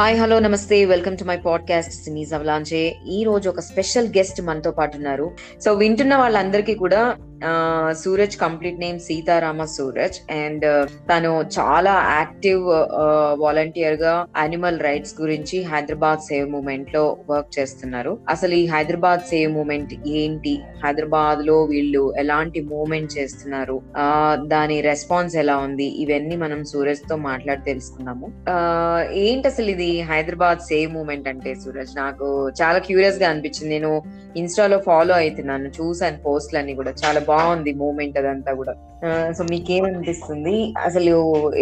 Hi hello namaste welcome to my podcast cine avalanche ఈ రోజు ఒక స్పెషల్ గెస్ట్ మనతో పాటు ఉన్నారు. సో వింటున్న వాళ్ళందరికీ కూడా Suraj complete name Seetharama Suraj. And తను చాలా యాక్టివ్ వాలంటీర్గా అనిమల్ రైట్స్ గురించి హైదరాబాద్ సేవ్ మూమెంట్లో వర్క్ చేస్తున్నారు. అసలు ఈ హైదరాబాద్ సేవ్ మూమెంట్ ఏంటి? హైదరాబాద్లో వీళ్ళు ఎలాంటి మూమెంట్ చేస్తున్నారు? ఆ దాని రెస్పాన్స్ ఎలా ఉంది? ఇవన్నీ మనం సూరజ్తో మాట్లాడి తెలుసుకున్నాము ఆ ఏంటి అసలు ఇది హైదరాబాద్ సేవ్ మూమెంట్ అంటే సూరజ్? నాకు చాలా క్యూరియస్గా అనిపించింది. నేను ఇన్స్టాలో ఫాలో అవుతున్నాను చూసాను పోస్ట్లన్నీ కూడా. చాలా బాగుంది మూమెంట్ అదంతా కూడా. సో మీకేమనిపిస్తుంది? అసలు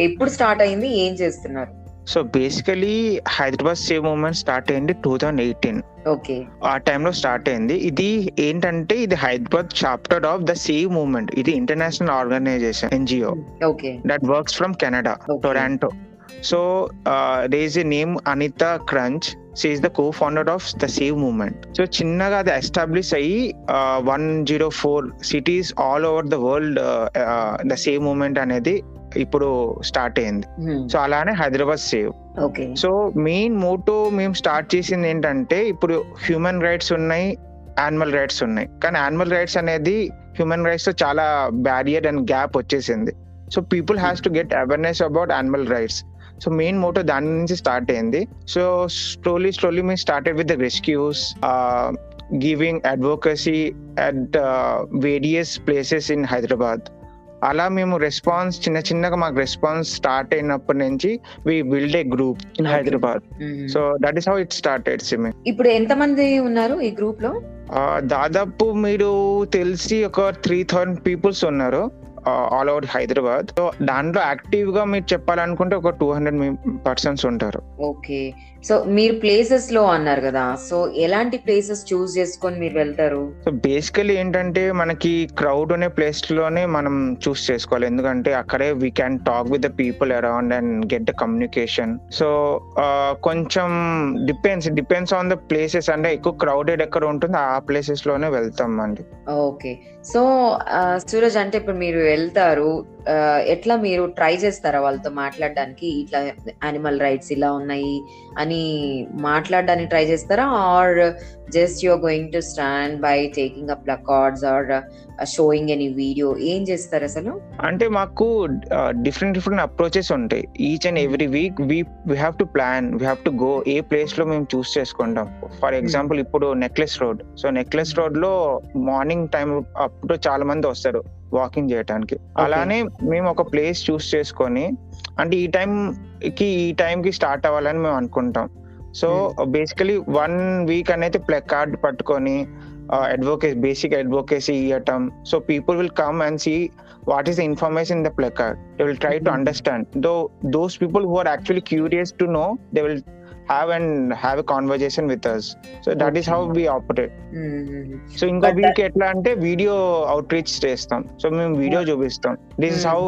ఎప్పుడు స్టార్ట్ అయింది? ఏం చేస్తున్నారు? So basically Hyderabad save movement start అయింది టూ థౌజండ్ ఎయిటీన్. ఓకే. ఆ టైంలో స్టార్ట్ అయింది. ఇది ఏంటంటే ఇది Hyderabad chapter of the save movement ఇది international organization NGO. Okay. That works from Canada Toronto so is a name Anita Krajnc is the co founder of the save movement so చిన్నగా అది establish అయ్యి one zero four cities all over the world the save movement అనేది ఇప్పుడు start అయింది. So అలానే Hyderabad save okay so main motto మేము start చేసింది ఏంటంటే ఇప్పుడు హ్యూమన్ రైట్స్ ఉన్నాయి యానిమల్ రైట్స్ ఉన్నాయి. కానీ యానిమల్ రైట్స్ అనేది హ్యూమన్ రైట్స్తో చాలా బ్యారియర్ అండ్ గ్యాప్ వచ్చేసింది. So people has to get awareness about animal rights so main motto దాని నుంచి స్టార్ట్ అయింది. So slowly slowly me started with the rescues giving advocacy at various places in Hyderabad అలా మేము response చిన్న చిన్నగా మాకు response start అయినప్పటి నుంచి we build a group in. Hyderabad so that is how it started SIMI ఇప్పుడు ఎంత మంది ఉన్నారు ఈ గ్రూప్లో? దాదాపు మీరు తెలిసి ఒక త్రీ థౌసండ్ పీపుల్స్ ఉన్నారు. All over Hyderabad. సో దాంట్లో యాక్టివ్గా మీరు చెప్పాలనుకుంటే ఒక టూ హండ్రెడ్ పర్సన్స్ ఉంటారు. ఓకే. సో మీరు ప్లేసెస్లో అన్నారు కదా సో ఎలాంటి ప్లేసెస్ చూస్ చేసుకొని మీరు వెళ్తారు? సో బేసికలీ ఏంటంటే మనకి క్రౌడ్ అనే ప్లేస్లోనే మనం చూస్ చేసుకోవాలి. ఎందుకంటే అక్కడే we can talk with the people around and get the communication so కొంచెం depends depends on the places అంటే ఎక్కువ క్రౌడెడ్ ఎక్కడ ఉంటుందో ఆ ప్లేసెస్లోనే వెళ్తాం అండి. ఓకే సో సూరజ్ అంటే ఇప్పుడు మీరు వెళ్తారు ఎట్లా మీరు ట్రై చేస్తారా వాళ్ళతో మాట్లాడడానికి? ఇట్లా యానిమల్ రైట్స్ ఇలా ఉన్నాయి అని మాట్లాడడానికి ట్రై చేస్తారా? Or just you're going to stand by taking up placards or showing any video ఏం చేస్తారు అసలు? అంటే మాకు డిఫరెంట్ డిఫరెంట్ అప్రోచెస్ ఉంటాయి. Each and every week we we have to plan we have to go a ప్లేస్లో మేము choose చేసుకుంటాం. For example ఇప్పుడు నెక్లెస్ రోడ్ సో నెక్లెస్ రోడ్లో మార్నింగ్ టైం అప్పుడు చాలా మంది వస్తారు. వాకింగ్ చేయడానికి అలానే మేము ఒక ప్లేస్ చూస్ చేసుకొని అంటే ఈ టైం కి ఈ టైం కి స్టార్ట్ అవ్వాలని మేము అనుకుంటాం. సో బేసికలీ వన్ వీక్ అనేది ప్లే కార్డ్ పట్టుకొని అడ్వొకేట్ బేసిక్ అడ్వొకేసీ ఇవ్వటం so people will come and see what is the information in the placard they will try to. Understand those those people who are actually curious to know they will have a conversation with us so that is how Okay. We operate hmm. So ఇంకో week ఎట్లా అంటే video out reach చేస్తాం. So మేము video చూపిస్తాం. This is how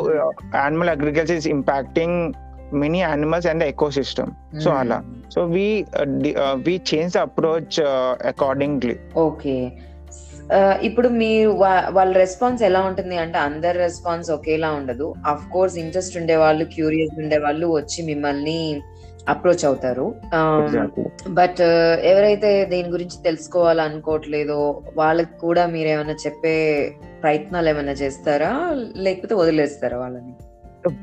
animal agriculture is impacting many animals and ecosystem so అలా. So we we change the approach accordingly okay ah, ఇప్పుడు మీరు వా- వాళ్ళ రెస్పాన్స్ ఎలా ఉంటుంది అంటే అందరి రెస్పాన్స్ ఒకేలా ఉండదు. అఫ్ కోర్స్ ఇంట్రెస్ట్ ఉండే వాళ్ళు క్యూరియస్ ఉండే వాళ్ళు వచ్చి మిమ్మల్ని అప్రోచ్ అవుతారు. బట్ ఎవరైతే దీని గురించి తెలుసుకోవాలనుకోవట్లేదో వాళ్ళకి కూడా మీరు ఏమైనా చెప్పే ప్రయత్నాలు ఏమైనా చేస్తారా? లేకపోతే వదిలేస్తారా వాళ్ళని?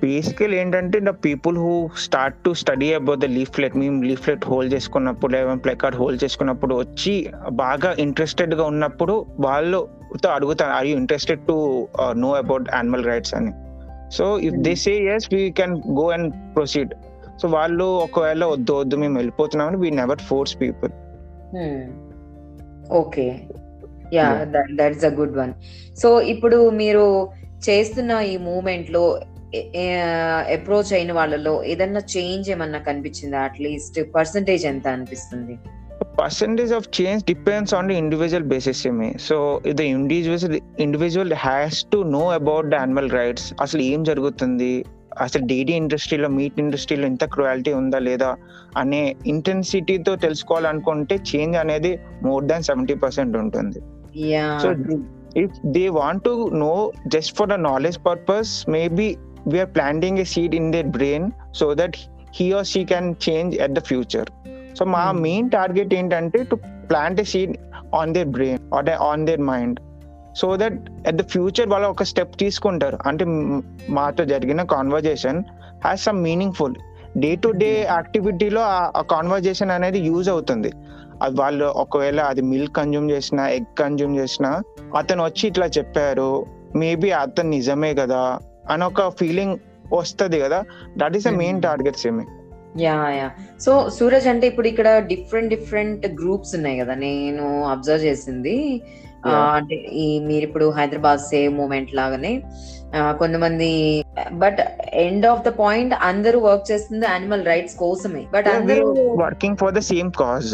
బేసికల్ ఏంటంటే the people who start to study about the leaflet మేము లీఫ్లెట్ హోల్డ్ చేసుకున్నప్పుడు ఏమైనా ప్లే కార్డ్ హోల్డ్ చేసుకున్నప్పుడు వచ్చి బాగా ఇంట్రెస్టెడ్గా ఉన్నప్పుడు వాళ్ళు అడుగుతారు are you interested to know about animal rights అని. So if they say yes we can go and proceed so వాళ్ళు ఒకవేళ వద్దు వద్దు మేము వెళ్ళిపోతున్నామని we never force people okay yeah. That's a good one so ఇప్పుడు మీరు చేస్తున్న ఈ మూమెంట్లో అప్రోచ్ అయిన వాళ్ళలో ఏదన్నా చేంజ్ ఏమన్నా కనిపించిందా? అట్లీస్ట్ పర్సంటేజ్ ఎంత అనిపిస్తుంది? Percentage of change depends on the individual basis ఏమే సో ఇది individual individual has to know about the animal rights అసలు ఏం జరుగుతుంది? అసలు డిడి ఇండస్ట్రీలో మీట్ ఇండస్ట్రీలో ఇంత క్రువాలిటీ ఉందా లేదా? అనే ఇంటెన్సిటీతో తెలుసుకోవాలనుకుంటే చేంజ్ అనేది మోర్ దాన్ సెవెంటీ పర్సెంట్ ఉంటుంది. So if they want to know just for the knowledge purpose maybe we are planting a seed in their brain so that he or she can change at the future so మా. Main target ఏంటంటే to plant a seed on their brain or on their mind so that at the future వాళ్ళు ఒక step తీసుకుంటారు. అంటే మాతో జరిగిన conversation has some meaningful day to day యాక్టివిటీలో ఆ conversation అనేది యూజ్ అవుతుంది. అది వాళ్ళు ఒకవేళ అది మిల్క్ కన్జ్యూమ్ చేసినా ఎగ్ కన్జ్యూమ్ చేసినా అతను వచ్చి ఇట్లా చెప్పారు మేబీ అతను నిజమే కదా అని ఒక ఫీలింగ్ వస్తది కదా? That is the main. Target సేమి yeah yeah. So Suraj అంటే ఇప్పుడు ఇక్కడ డిఫరెంట్ డిఫరెంట్ గ్రూప్స్ ఉన్నాయి కదా? నేను అబ్జర్వ్ చేసింది. అంటే ఈ మీరు ఇప్పుడు హైదరాబాద్ సేవ్ మూమెంట్ లాగానే. కొంతమంది but end of the point అందరూ వర్క్ చేస్తుంది యానిమల్ రైట్స్ కోసమే. బట్ అందరూ working for the same cause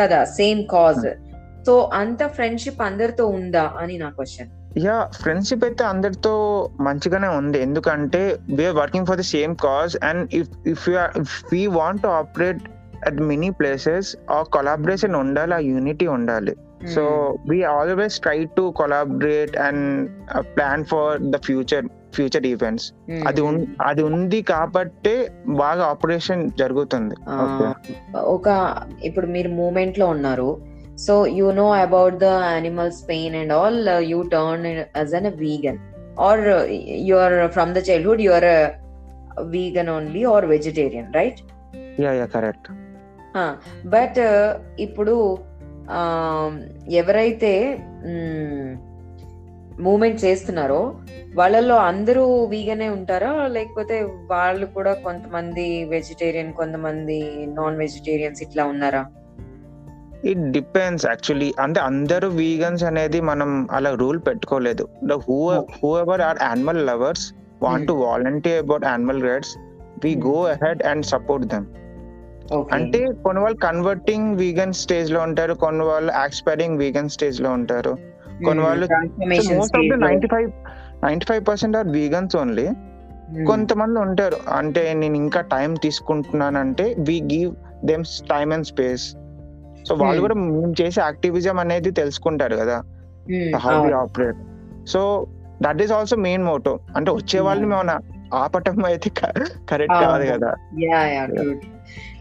కదా సేమ్ కాజ్ సో అంత ఫ్రెండ్షిప్ అందరితో ఉందా అని నా క్వశ్చన్ యా ఫ్రెండ్షిప్ అయితే అందరితో మంచిగానే ఉంది. ఎందుకంటే we're working for the same cause and if if you if we want operate at many places ah collaboration ఉండాలి ఆ యూనిటీ ఉండాలి. So we always try to collaborate and plan for the future future events అది అది ఉంది కాబట్టే బాగా operation జరుగుతుంది. ఒక ఇప్పుడు మీరు మూమెంట్లో ఉన్నారు. So you know about the animals pain and all you turn as an vegan or you are from the childhood you are vegan only or vegetarian right correct but ఇప్పుడు ఎవరైతే మూమెంట్ చేస్తున్నారో వాళ్ళలో అందరూ వీగనే ఉంటారా లేకపోతే వాళ్ళు కూడా కొంతమంది వెజిటేరియన్ కొంతమంది నాన్ వెజిటేరియన్స్ ఇట్లా ఉన్నారా ఇట్ డిపెండ్స్ యాక్చువల్లీ అంటే అందరూ వీగన్స్ అనేది మనం అలా రూల్ పెట్టుకోలేదు. The who whoever are animal lovers want to volunteer about animal rights we. Go ahead and support them. అంటే కొన్ని వాళ్ళు కన్వర్టింగ్ వీగన్ స్టేజ్లో ఉంటారు కొన్ని వాళ్ళు యాక్స్పైరింగ్ వీగన్ స్టేజ్లో ఉంటారు. కొన్ని వాళ్ళు- most of the. Ninety five ninety five percent are vegans only. కొంతమంది ఉంటారు. అంటే నేను ఇంకా time తీసుకుంటున్నానంటే we give them time and space so వాళ్ళు Hmm. కూడా మేము చేసే యాక్టివిజం అనేది తెలుసుకుంటారు కదా how. Operate so that is also main motto అంటే వచ్చే వాళ్ళని Hmm. మేము ఆపటం అయితే కరెక్ట్. కాదు కదా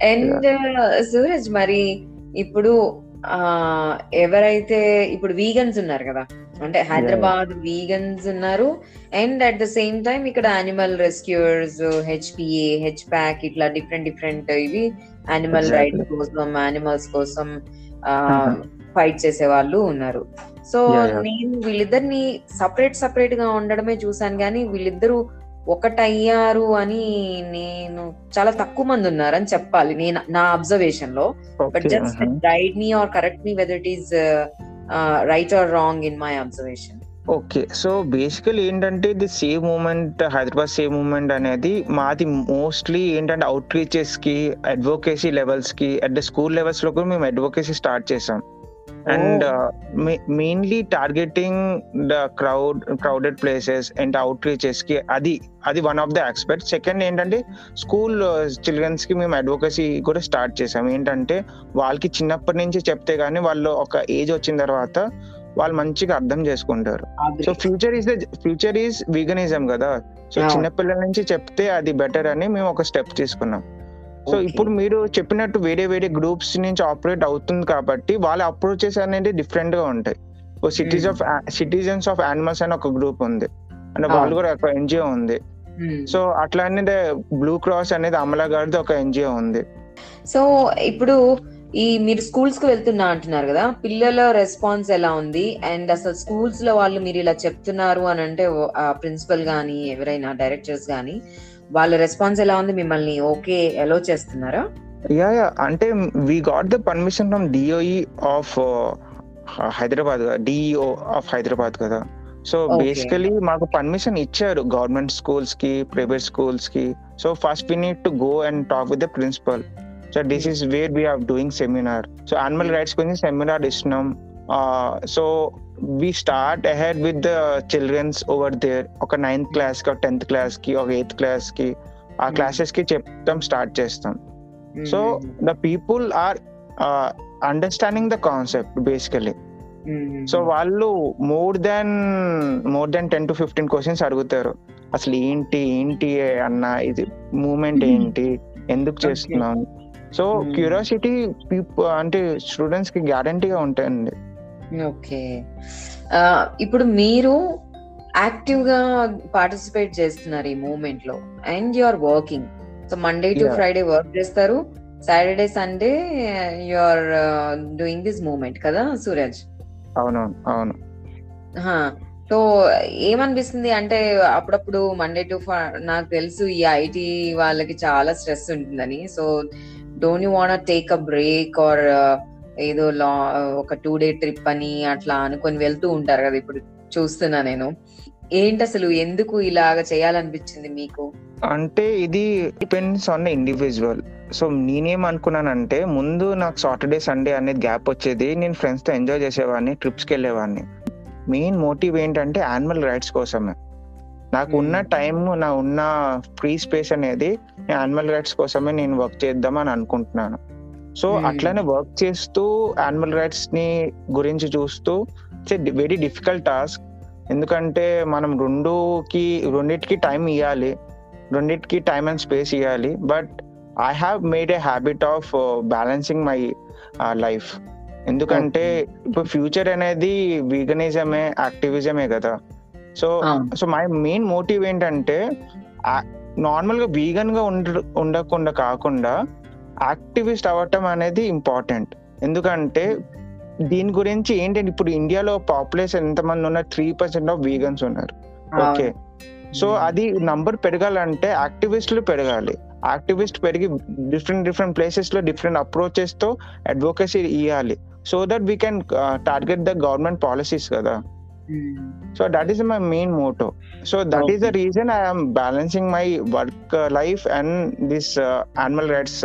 అండ్ సూరజ్ మరి ఇప్పుడు ఆ ఎవరైతే ఇప్పుడు వీగన్స్ ఉన్నారు కదా అంటే హైదరాబాద్ వీగన్స్ ఉన్నారు and at the same time ఇక్కడ animal rescuers HPA H pack ఇట్లా డిఫరెంట్ డిఫరెంట్ ఇవి యానిమల్ Exactly. రైట్స్ కోసం యానిమల్స్ కోసం. ఫైట్ చేసే వాళ్ళు ఉన్నారు సో. నేను వీళ్ళిద్దరిని సపరేట్ సపరేట్గా ఉండడమే చూసాను కానీ వీళ్ళిద్దరూ ఒకటయ్యారు అని నేను చాలా తక్కువ మంది ఉన్నారని చెప్పాలి నేను నా అబ్జర్వేషన్లో but just guide me or correct me whether it is right or wrong in my observation okay so basically ఏంటంటే the save movement Hyderabad save movement అనేది మాది మోస్ట్లీ ఏంటంటే అవుట్ రీచెస్కి అడ్వొకేసీ లెవెల్స్కి అట్ ద స్కూల్ లెవెల్స్లో కూడా మేము అడ్వొకేసీ స్టార్ట్ చేసాం. And mainly targeting the crowd crowded places and out రీచెస్కి అది అది one of the aspect second ఏంటంటే స్కూల్ చిల్డ్రన్స్కి మేము అడ్వొకసీ కూడా స్టార్ట్ చేసాం. ఏంటంటే వాళ్ళకి చిన్నప్పటి నుంచి చెప్తే గానీ వాళ్ళు ఒక ఏజ్ వచ్చిన తర్వాత వాళ్ళు మంచిగా అర్థం చేసుకుంటారు. So future is the future is veganism కదా. సో. చిన్నపిల్లల నుంచి చెప్తే అది బెటర్ అని మేము ఒక స్టెప్ తీసుకున్నాం. సో. ఇప్పుడు మీరు చెప్పినట్టు వేరే వేరే గ్రూప్స్ నుంచి ఆపరేట్ అవుతుంది కాబట్టి వాళ్ళ అప్రోచెస్ అనేది డిఫరెంట్గా ఉంటాయి ఓ cities Hmm. Of citizens of animals అని ఒక గ్రూప్ ఉంది అంటే అవును. వాళ్ళు కూడా ఒక ఎన్జిఓ ఉంది సో అట్లా అనేది బ్లూ క్రాస్ అనేది అమలా గారిది ఒక ఎన్జిఓ ఉంది సో ఇప్పుడు ఈ మీరు స్కూల్స్కు వెళ్తున్నా అంటున్నారు కదా పిల్లల రెస్పాన్స్ ఎలా ఉంది అండ్ అసలు స్కూల్స్లో వాళ్ళు మీరు ఇలా చెప్తున్నారు అని అంటే ప్రిన్సిపల్ గానీ ఎవరైనా డైరెక్టర్స్ గానీ వాళ్ళ రెస్పాన్స్ ఎలా ఉంది? మిమ్మల్ని ఓకే ఎలో చేస్తున్నారా? Yeah yeah. అంటే we got the permission from DOE of Hyderabad DEO of Hyderabad కదా. సో. బేసికలీ మాకు పర్మిషన్ ఇచ్చారు గవర్నమెంట్ స్కూల్స్కి ప్రైవేట్ స్కూల్స్కి. So first we need to go and talk with the principal so this is where we're doing seminar so animal rights గురించి seminar ఇస్తున్నాం. So we start ahead with the childrens over there ఒక ninth క్లాస్కి ఒక tenth క్లాస్కి ఒక eighth క్లాస్కి ఆ Hmm. క్లాసెస్కి చెప్తాం స్టార్ట్ చేస్తాం. So the people are understanding the concept basically so వాళ్ళు more than more than ten to fifteen questions అడుగుతారు. అసలు ఏంటి ఏంటి అన్న ఇది మూమెంట్ ఏంటి ఎందుకు. చేస్తున్నాం సో Hmm. క్యూరియాసిటీ పీపుల్ అంటే స్టూడెంట్స్కి గ్యారంటీగా ఉంటాయండి. ఓకే. ఇప్పుడు మీరు యాక్టివ్గా పార్టిసిపేట్ చేస్తున్నారు ఈ మూవ్మెంట్లో and you are working. So Monday to. Friday work చేస్తారు. Saturday Sunday you are doing this movement కదా సూరజ్? అవునవును అవును. సో ఏమనిపిస్తుంది అంటే అప్పుడప్పుడు మండే టు నాకు తెలుసు ఈ ఐటీ వాళ్ళకి చాలా స్ట్రెస్ ఉంటుందని. So don't you want take a break or ఏదో లా ఒక టూ డే ట్రిప్ అని అట్లా అనుకొని వెళ్తూ ఉంటారు కదా ఇప్పుడు చూస్తున్నా నేను. ఏంటి అసలు ఎందుకు ఇలాగ చేయాలనిపించింది మీకు? అంటే ఇది depends on the individual so నేనేం అనుకున్నానంటే ముందు నాకు సాటర్డే సండే అనేది గ్యాప్ వచ్చేది. నేను ఫ్రెండ్స్తో ఎంజాయ్ చేసేవాడిని ట్రిప్స్కి వెళ్ళేవాడిని. మెయిన్ మోటివ్ ఏంటంటే యానిమల్ రైట్స్ కోసమే. నాకు ఉన్న Hmm. టైం నా ఉన్న ఫ్రీ స్పేస్ అనేది యానిమల్ రైట్స్ కోసమే నేను వర్క్ చేద్దామని అనుకుంటున్నాను. So Hmm. అట్లానే వర్క్ చేస్తూ యానిమల్ రైట్స్ని గురించి చూస్తూ ఇట్స్ వెరీ డిఫికల్ట్ టాస్క్ ఎందుకంటే మనం రెండుకి రెండిటికి టైం ఇవ్వాలి రెండిటికి టైం అండ్ స్పేస్ ఇవ్వాలి but I have made a habit of balancing my life ఎందుకంటే ఇప్పుడు ఫ్యూచర్ అనేది వీగనిజమే యాక్టివిజమే కదా. So. So my main motive ఏంటంటే నార్మల్గా వీగన్గా ఉండ ఉండకుండా కాకుండా యాక్టివిస్ట్ అవ్వటం అనేది ఇంపార్టెంట్. ఎందుకంటే దీని గురించి ఏంటంటే ఇప్పుడు ఇండియాలో పాపులేషన్ ఎంతమంది ఉన్నారు? త్రీ పర్సెంట్ ఆఫ్ వీగన్స్ ఉన్నారు. ఓకే. సో అది నంబర్ పెరగాలంటే యాక్టివిస్టులు పెరగాలి. యాక్టివిస్ట్ పెరిగి డిఫరెంట్ డిఫరెంట్ ప్లేసెస్లో డిఫరెంట్ అప్రోచెస్తో అడ్వొకసీ ఇవ్వాలి so that we can target the government policies కదా. So that is my main motto so that is the. Reason I'm balancing my work life and this animal rights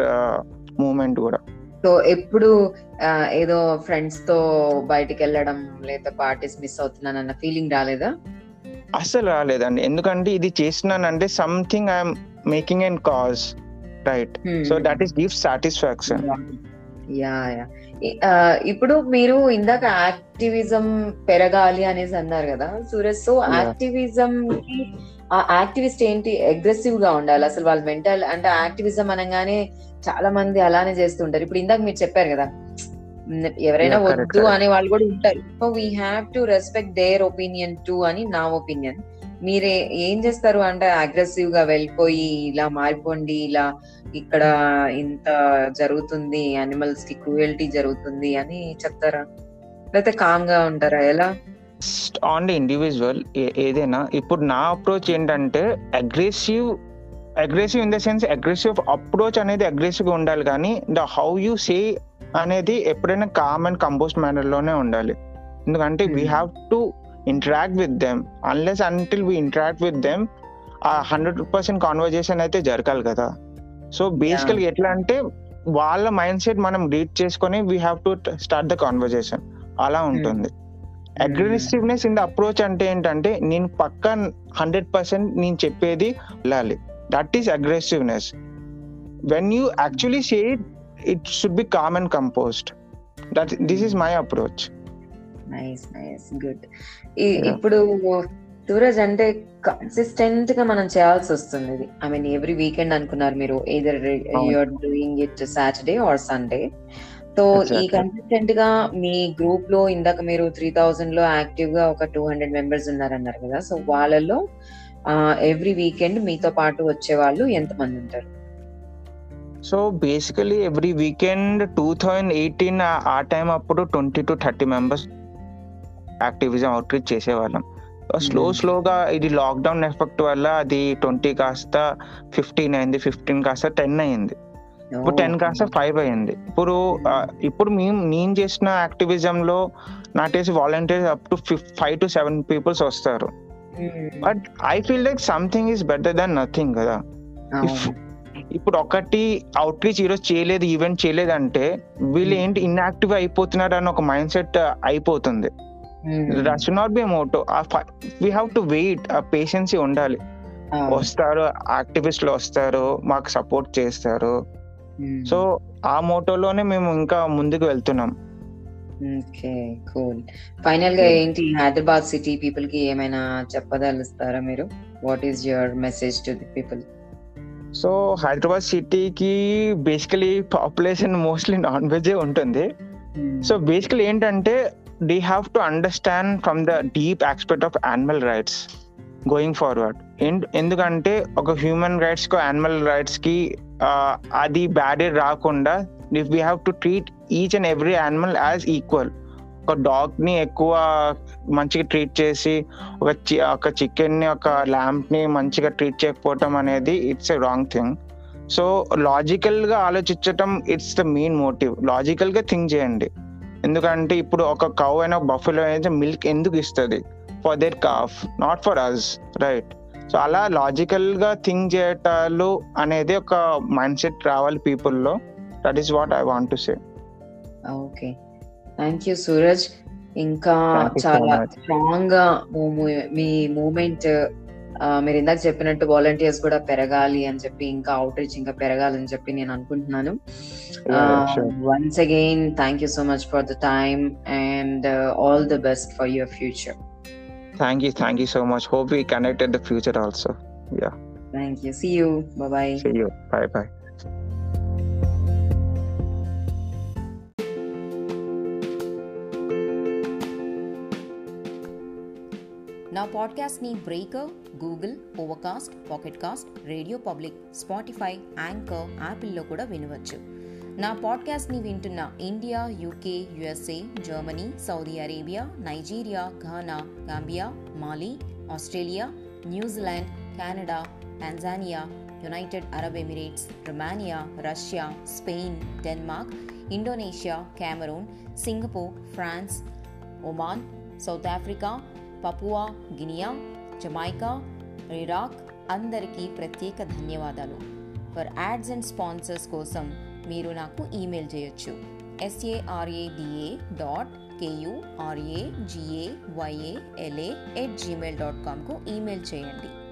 movement కూడా. So ఎప్పుడు ఏదో ఫ్రెండ్స్తో బయటికి వెళ్ళడం లేదా parties miss అవుతున్నాను అన్న ఫీలింగ్ రాలేదా? అస్సలు రాలేదండి. ఎందుకంటే ఇది చేస్తున్నానంటే something I'm making and cause right so that is give satisfaction yeah yeah ఇప్పుడు మీరు ఇందాక యాక్టివిజం పెరగాలి అనేసి అన్నారు కదా సూరజ్. సో. యాక్టివిజం కి ఆ యాక్టివిస్ట్ ఏంటి అగ్రెసివ్గా ఉండాలి? అసలు వాళ్ళ మెంటల్ అంటే యాక్టివిజం అనగానే చాలా మంది అలానే చేస్తుంటారు. ఇప్పుడు ఇందాక మీరు చెప్పారు కదా ఎవరైనా వద్దు. అనే వాళ్ళు కూడా ఉంటారు. So we have to respect their opinion too అని నా ఒపీనియన్ మీరే ఏం చేస్తారు? అంటే అగ్రెసివ్గా వెళ్ళిపోయి ఇలా మారిపోండి ఇలా ఇక్కడ ఇంత జరుగుతుంది అనిమల్స్కి క్రూయల్టీ జరుగుతుంది అని చెప్తారా? లేకపోతే కామ్గా ఉంటారా? ఎలా? ఆన్ ది ఇండివిజువల్ ఏదైనా. ఇప్పుడు నా అప్రోచ్ ఏంటంటే aggressive aggressive in the sense aggressive approach అనేది అగ్రెసివ్గా ఉండాలి కానీ ద హౌ యూ సే అనేది ఎప్పుడైనా కామ్ అండ్ కంపోస్ట్ మేనర్లోనే ఉండాలి. ఎందుకంటే we. Have to interact with them unless until we interact with them ఆ హండ్రెడ్ పర్సెంట్ కాన్వర్జేషన్ అయితే జరగాలి కదా. సో బేసికల్ ఎట్లా అంటే వాళ్ళ మైండ్ సెట్ మనం రీడ్ చేసుకొని we have to start the conversation అలా ఉంటుంది. అగ్రెసివ్నెస్ ఇన్ ద అప్రోచ్ అంటే ఏంటంటే నేను పక్క హండ్రెడ్ పర్సెంట్ నేను చెప్పేది వెళ్ళాలి. That is aggressiveness when you actually say it should be calm and composed that this is my approach nice nice good. ఇప్పుడు సూరజ్ అంటే కన్సిస్టెంట్గా మనం చేయాల్సి వస్తుంది ఇది ఐ మీన్ ఎవ్రీ వీకెండ్ అనుకున్నారు మీరు either. You're doing it Saturday or Sunday so ఈ. కన్సిస్టెంట్గా మీ గ్రూప్లో ఇందాక మీరు త్రీ థౌజండ్లో యాక్టివ్గా ఒక టూ హండ్రెడ్ మెంబర్స్ ఉన్నారన్నారు కదా సో వాళ్ళలో ఎవ్రీ వీకెండ్ మీతో పాటు వచ్చే వాళ్ళు ఎంత మంది ఉంటారు so basically every weekend two thousand eighteen ఆ టైం అప్పుడు twenty to thirty members activism outreach చేసేవాళ్ళం స్లో. స్లోగా ఇది లాక్డౌన్ ఎఫెక్ట్ వల్ల అది ట్వంటీ కాస్త ఫిఫ్టీన్ అయింది ఫిఫ్టీన్ కాస్త టెన్ అయింది. ఇప్పుడు టెన్ కాస్త ఫైవ్ అయింది. ఇప్పుడు ఇప్పుడు మేము నేను చేసిన యాక్టివిజం లో నాటేసి volunteers up to five to seven peoples వస్తారు. But I feel like something is better than nothing కదా. ఇప్పుడు ఒకటి అవుట్ రీచ్ ఈరోజు చేయలేదు ఈవెంట్ చేయలేదు అంటే వీళ్ళు. ఏంటి ఇన్యాక్టివ్ అయిపోతున్నారు అని ఒక మైండ్ సెట్ అయిపోతుంది. That should not be motto we have to wait ఆ పేషెన్స్ ఉండాలి. వస్తారు యాక్టివిస్టులు వస్తారు మాకు సపోర్ట్ చేస్తారు. సో ఆ మోటోలోనే మేము ఇంకా ముందుకు వెళ్తున్నాం. ఓకే కూల్ ఫైనల్గా ఏంటి హైదరాబాద్ సిటీ పీపుల్కి ఏమైనా చెప్పదలుస్తారా మీరు? What is your message to the people so Hyderabad సిటీకి basically population mostly non veg ఉంటుంది. సో బేసికలీ ఏంటంటే they have to understand from the deep aspect of animal rights going forward ఎందుకంటే ఒక హ్యూమన్ రైట్స్కు యానిమల్ రైట్స్కి అది barrier రాకుండా if we have to treat each and every animal as equal ఒక డాగ్ని ఎక్కువ మంచిగా ట్రీట్ చేసి ఒక ఒక చికెన్ని ఒక ల్యాంప్ని మంచిగా ట్రీట్ చేయకపోవటం అనేది it's a wrong thing so లాజికల్గా ఆలోచించటం ఇట్స్ ద మెయిన్ మోటివ్ లాజికల్గా థింక్ చేయండి. ఎందుకంటే ఇప్పుడు ఒక కౌ అయినా బఫెలో అయితే మిల్క్ ఎందుకు ఇస్తుంది? For their calf not for us right so అలా లాజికల్గా థింక్ చేయటాలు అనేది ఒక మైండ్ సెట్ రావాలి పీపుల్లో that is what I want to say okay thank you Suraj ఇంకా చాలా స్ట్రాంగ్గా మీ మూమెంట్ మీరు ఇందాక చెప్పినట్టు వాలంటీర్స్ కూడా పెరగాలి అని చెప్పి ఇంకా అవుట్ రీచ్ ఇంకా పెరగాలని చెప్పి నేను అనుకుంటున్నాను. Once again thank you so much for the time and all the best for your future thank you thank you so much hope we connected the future also yeah thank you see you bye see you నా పాడ్కాస్ట్ని Breaker Google Overcast Pocket Cast Radio Public Spotify Anchor యాపిల్లో కూడా వినవచ్చు. నా పాడ్కాస్ట్ని వింటున్న India UK USA Germany Saudi Arabia Nigeria Ghana Gambia Mali Australia New Zealand Canada Tanzania United Arab Emirates Romania Russia Spain Denmark Indonesia Cameroon Singapore France Oman South Africa Papua Guinea Jamaica Iraq అందరికీ ప్రత్యేక ధన్యవాదాలు. For ads and sponsors కోసం మీరు నాకు email చేయొచ్చు. S A R A D A dot కేయుఆర్ఏజిఏవైఏఎల్ఏ at Gmail dot కామ్కు email చేయండి.